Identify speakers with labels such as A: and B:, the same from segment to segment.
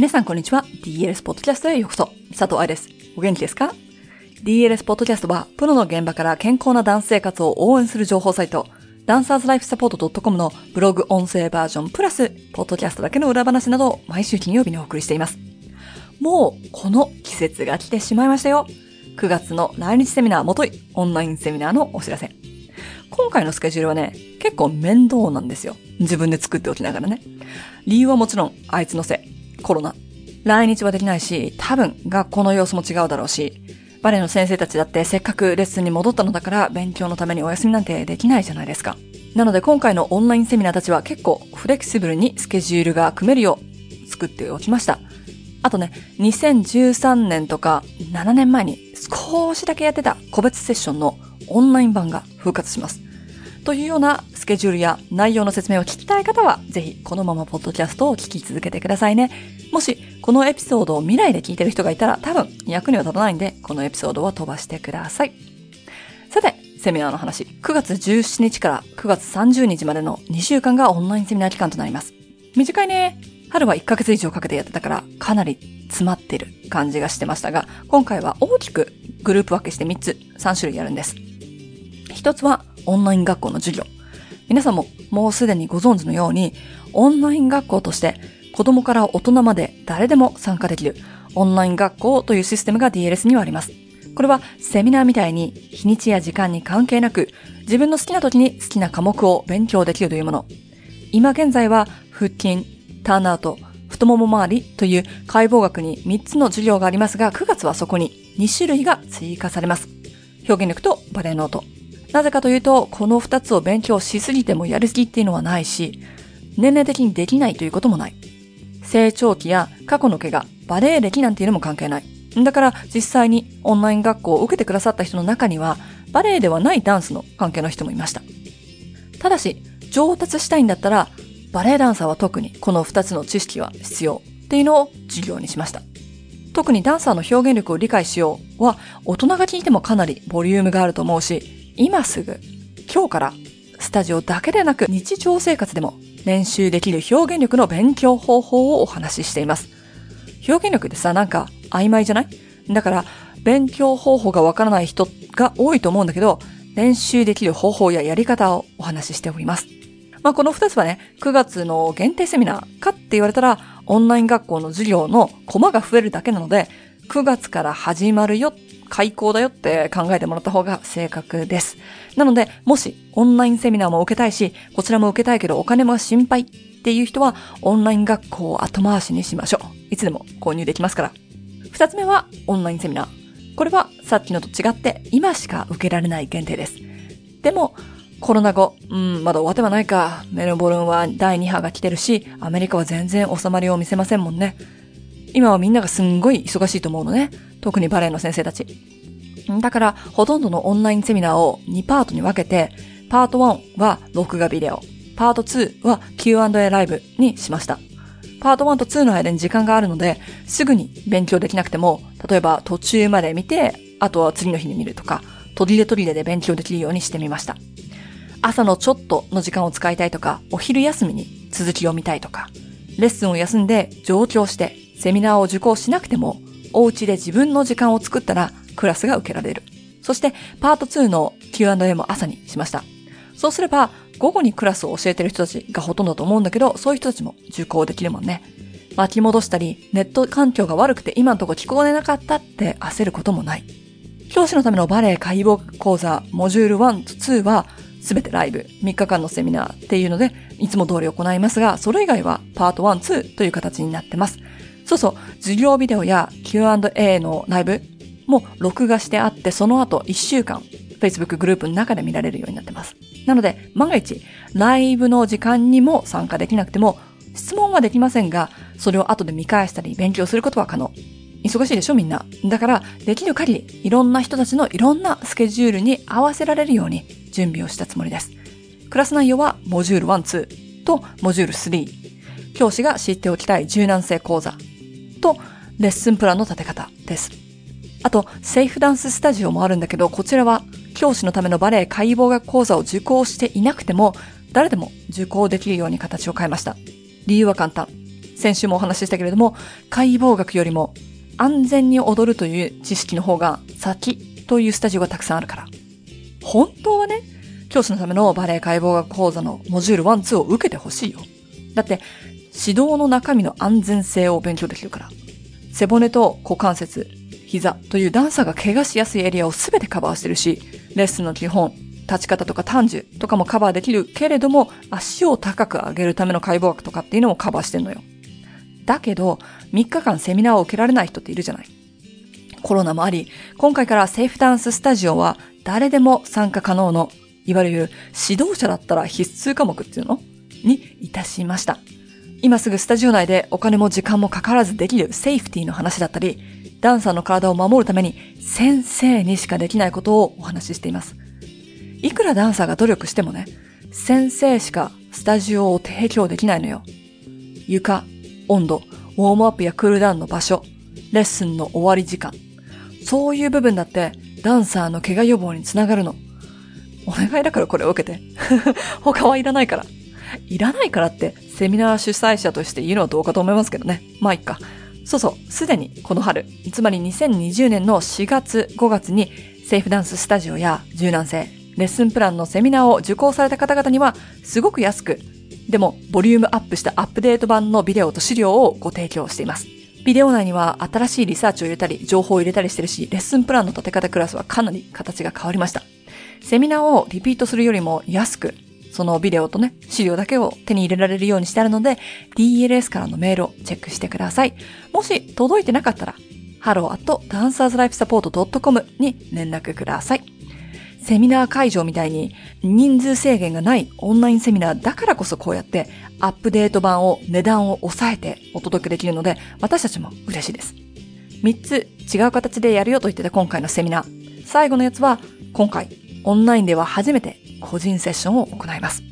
A: 皆さんこんにちは。DLS ポッドキャストへようこそ。佐藤愛です。お元気ですか ?DLS ポッドキャストは、プロの現場から健康なダンス生活を応援する情報サイト、ダンサーズライフサポート .com のブログ音声バージョンプラス、ポッドキャストだけの裏話などを毎週金曜日にお送りしています。もう、この季節が来てしまいましたよ。9月の来日セミナーもとい、オンラインセミナーのお知らせ。今回のスケジュールはね、結構面倒なんですよ。自分で作っておきながらね。理由はもちろん、あいつのせい。コロナ。来日はできないし、多分学校の様子も違うだろうし、バレエの先生たちだってせっかくレッスンに戻ったのだから勉強のためにお休みなんてできないじゃないですか。なので今回のオンラインセミナーたちは結構フレキシブルにスケジュールが組めるよう作っておきました。あとね、2013年とか7年前に少しだけやってた個別セッションのオンライン版が復活します。というようなケジュールや内容の説明を聞きたい方は、ぜひこのままポッドキャストを聞き続けてくださいね。もし、このエピソードを未来で聞いてる人がいたら、多分役には立たないんで、このエピソードは飛ばしてください。さて、セミナーの話。9月17日から9月30日までの2週間がオンラインセミナー期間となります。短いね。春は1ヶ月以上かけてやってたから、かなり詰まってる感じがしてましたが、今回は大きくグループ分けして3つ、3種類やるんです。一つはオンライン学校の授業。皆さんももうすでにご存知のように、オンライン学校として子供から大人まで誰でも参加できるオンライン学校というシステムが DLS にはあります。これはセミナーみたいに日にちや時間に関係なく自分の好きな時に好きな科目を勉強できるというもの。今現在は腹筋、ターンアウト、太もも周りという解剖学に3つの授業がありますが9月はそこに2種類が追加されます。表現力とバレエノート。なぜかというと、この二つを勉強しすぎてもやる気っていうのはないし、年齢的にできないということもない。成長期や過去の怪我、バレエ歴なんていうのも関係ない。だから実際にオンライン学校を受けてくださった人の中には、バレエではないダンスの関係の人もいました。ただし、上達したいんだったら、バレエダンサーは特にこの二つの知識は必要っていうのを授業にしました。特にダンサーの表現力を理解しようは、大人が聞いてもかなりボリュームがあると思うし、今すぐ、今日からスタジオだけでなく日常生活でも練習できる表現力の勉強方法をお話ししています。表現力ってさ、なんか曖昧じゃない？だから、勉強方法がわからない人が多いと思うんだけど、練習できる方法ややり方をお話ししております。まあ、この二つはね、9月の限定セミナーかって言われたら、オンライン学校の授業のコマが増えるだけなので、9月から始まるよ開講だよって考えてもらった方が正確です。なので、もしオンラインセミナーも受けたいし、こちらも受けたいけどお金も心配っていう人は、オンライン学校を後回しにしましょう。いつでも購入できますから。二つ目は、オンラインセミナー。これはさっきのと違って今しか受けられない限定です。でも、コロナ後、うん、まだ終わってはないか。メルボルンは第2波が来てるし、アメリカは全然収まりを見せませんもんね。今はみんながすんごい忙しいと思うのね。特にバレエの先生たち。だから、ほとんどのオンラインセミナーを2パートに分けて、パート1は録画ビデオ、パート2は Q&A ライブにしました。パート1と2の間に時間があるので、すぐに勉強できなくても、例えば途中まで見て、あとは次の日に見るとか、途切れ途切れで勉強できるようにしてみました。朝のちょっとの時間を使いたいとか、お昼休みに続きを見たいとか、レッスンを休んで上京してセミナーを受講しなくても、お家で自分の時間を作ったらクラスが受けられる。そしてパート2の Q&A も朝にしました。そうすれば午後にクラスを教えてる人たちがほとんどと思うんだけど、そういう人たちも受講できるもんね。巻き戻したり、ネット環境が悪くて今のところ聞こえなかったって焦ることもない。教師のためのバレエ解剖講座、モジュール1と2は、すべてライブ、3日間のセミナーっていうので、いつも通り行いますが、それ以外はパート1、2という形になってます。そうそう、授業ビデオや Q&A のライブも録画してあって、その後1週間、Facebook グループの中で見られるようになってます。なので、万が一、ライブの時間にも参加できなくても、質問はできませんが、それを後で見返したり勉強することは可能。忙しいでしょみんな。だから、できる限り、いろんな人たちのいろんなスケジュールに合わせられるように準備をしたつもりです。クラス内容は、モジュール1、2とモジュール3。教師が知っておきたい柔軟性講座とレッスンプランの立て方です。あと、セーフダンススタジオもあるんだけど、こちらは教師のためのバレエ解剖学講座を受講していなくても、誰でも受講できるように形を変えました。理由は簡単。先週もお話ししたけれども、解剖学よりも安全に踊るという知識の方が先というスタジオがたくさんあるから。本当はね、教師のためのバレエ解剖学講座のモジュール1、2を受けてほしいよ。だって、指導の中身の安全性を勉強できるから。背骨と股関節、膝というダンサーが怪我しやすいエリアをすべてカバーしてるし、レッスンの基本、立ち方とか短寿とかもカバーできるけれども、足を高く上げるための解剖学とかっていうのもカバーしてんのよ。だけど、3日間セミナーを受けられない人っているじゃない。コロナもあり、今回からセーフダンススタジオは誰でも参加可能の、いわゆる指導者だったら必須科目っていうの？にいたしました。今すぐスタジオ内でお金も時間もかからずできるセーフティーの話だったり、ダンサーの体を守るために先生にしかできないことをお話ししています。いくらダンサーが努力してもね、先生しかスタジオを提供できないのよ。床、温度、ウォームアップやクールダウンの場所、レッスンの終わり時間。そういう部分だってダンサーの怪我予防につながるの。お願いだからこれを受けて。他はいらないから。いらないからってセミナー主催者として言うのはどうかと思いますけどね。まあいっか。そうそう、すでにこの春、つまり2020年の4月5月にセーフダンススタジオや柔軟性、レッスンプランのセミナーを受講された方々にはすごく安く、でもボリュームアップしたアップデート版のビデオと資料をご提供しています。ビデオ内には新しいリサーチを入れたり、情報を入れたりしてるし、レッスンプランの立て方クラスはかなり形が変わりました。セミナーをリピートするよりも安く、そのビデオとね、資料だけを手に入れられるようにしてあるので、DLS からのメールをチェックしてください。もし届いてなかったら、hello.dancerslifesupport.com に連絡ください。セミナー会場みたいに人数制限がないオンラインセミナーだからこそこうやってアップデート版を値段を抑えてお届けできるので私たちも嬉しいです。3つ違う形でやるよと言ってた今回のセミナー。最後のやつは今回オンラインでは初めて個人セッションを行います。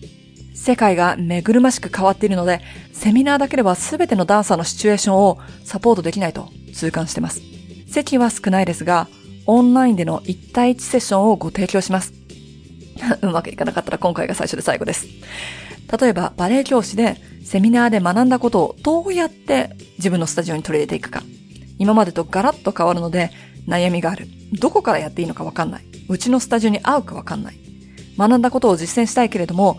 A: 世界が目ぐるましく変わっているので、セミナーだけでは全てのダンサーのシチュエーションをサポートできないと痛感してます。席は少ないですが、オンラインでの1対1セッションをご提供します。うまくいかなかったら今回が最初で最後です。例えば、バレエ教師でセミナーで学んだことをどうやって自分のスタジオに取り入れていくか。今までとガラッと変わるので悩みがある。どこからやっていいのかわかんない。うちのスタジオに合うかわかんない。学んだことを実践したいけれども、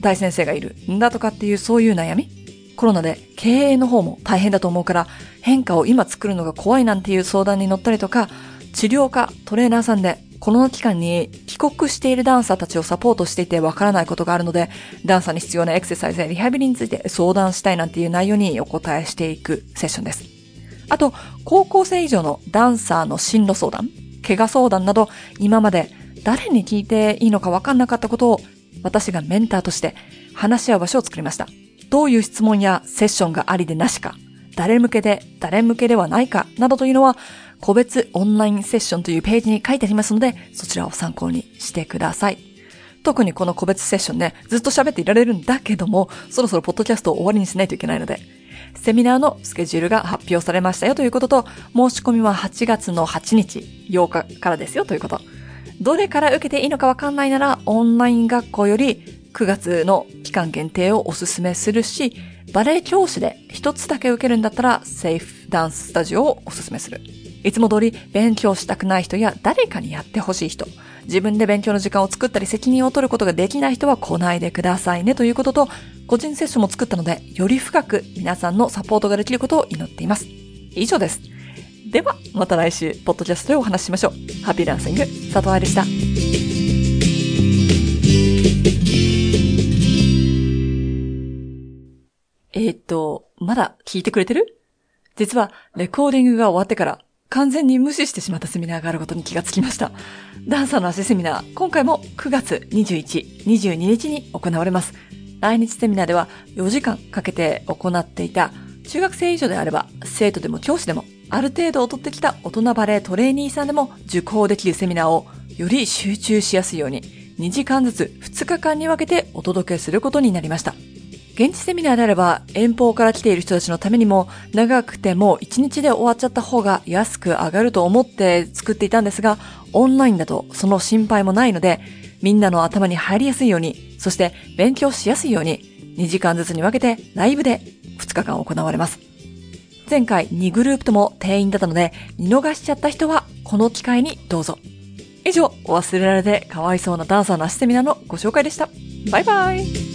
A: 大先生がいる。んだとかっていうそういう悩み？コロナで経営の方も大変だと思うから変化を今作るのが怖いなんていう相談に乗ったりとか、治療家、トレーナーさんでコロナ期間に帰国しているダンサーたちをサポートしていてわからないことがあるので、ダンサーに必要なエクササイズやリハビリについて相談したいなんていう内容にお答えしていくセッションです。あと、高校生以上のダンサーの進路相談、怪我相談など、今まで誰に聞いていいのかわかんなかったことを私がメンターとして話し合う場所を作りました。どういう質問やセッションがありでなしか、誰向けで誰向けではないかなどというのは個別オンラインセッションというページに書いてありますので、そちらを参考にしてください。特にこの個別セッションね、ずっと喋っていられるんだけども、そろそろポッドキャストを終わりにしないといけないので、セミナーのスケジュールが発表されましたよということと、申し込みは8月の8日、8日からですよということ。どれから受けていいのかわかんないなら、オンライン学校より9月の期間限定をおすすめするし、バレエ教師で一つだけ受けるんだったら、セーフダンススタジオをおすすめする。いつも通り勉強したくない人や誰かにやってほしい人、自分で勉強の時間を作ったり責任を取ることができない人は来ないでくださいねということと、個人セッションも作ったので、より深く皆さんのサポートができることを祈っています。以上です。では、また来週、ポッドキャストでお話ししましょう。ハッピーランシング、佐藤愛でした。え、っと、まだ聞いてくれてる？実は、レコーディングが終わってから、完全に無視してしまったセミナーがあることに気がつきました。ダンサーの足セミナー、今回も9月21、22日に行われます。来日セミナーでは4時間かけて行っていた、中学生以上であれば、生徒でも教師でもある程度劣ってきた大人バレートレーニーさんでも受講できるセミナーをより集中しやすいように2時間ずつ2日間に分けてお届けすることになりました。現地セミナーであれば遠方から来ている人たちのためにも長くても1日で終わっちゃった方が安く上がると思って作っていたんですがオンラインだとその心配もないのでみんなの頭に入りやすいようにそして勉強しやすいように2時間ずつに分けてライブで2日間行われます。前回2グループとも定員だったので、見逃しちゃった人はこの機会にどうぞ。以上、忘れられてかわいそうなダンサーなしセミナーのご紹介でした。バイバイ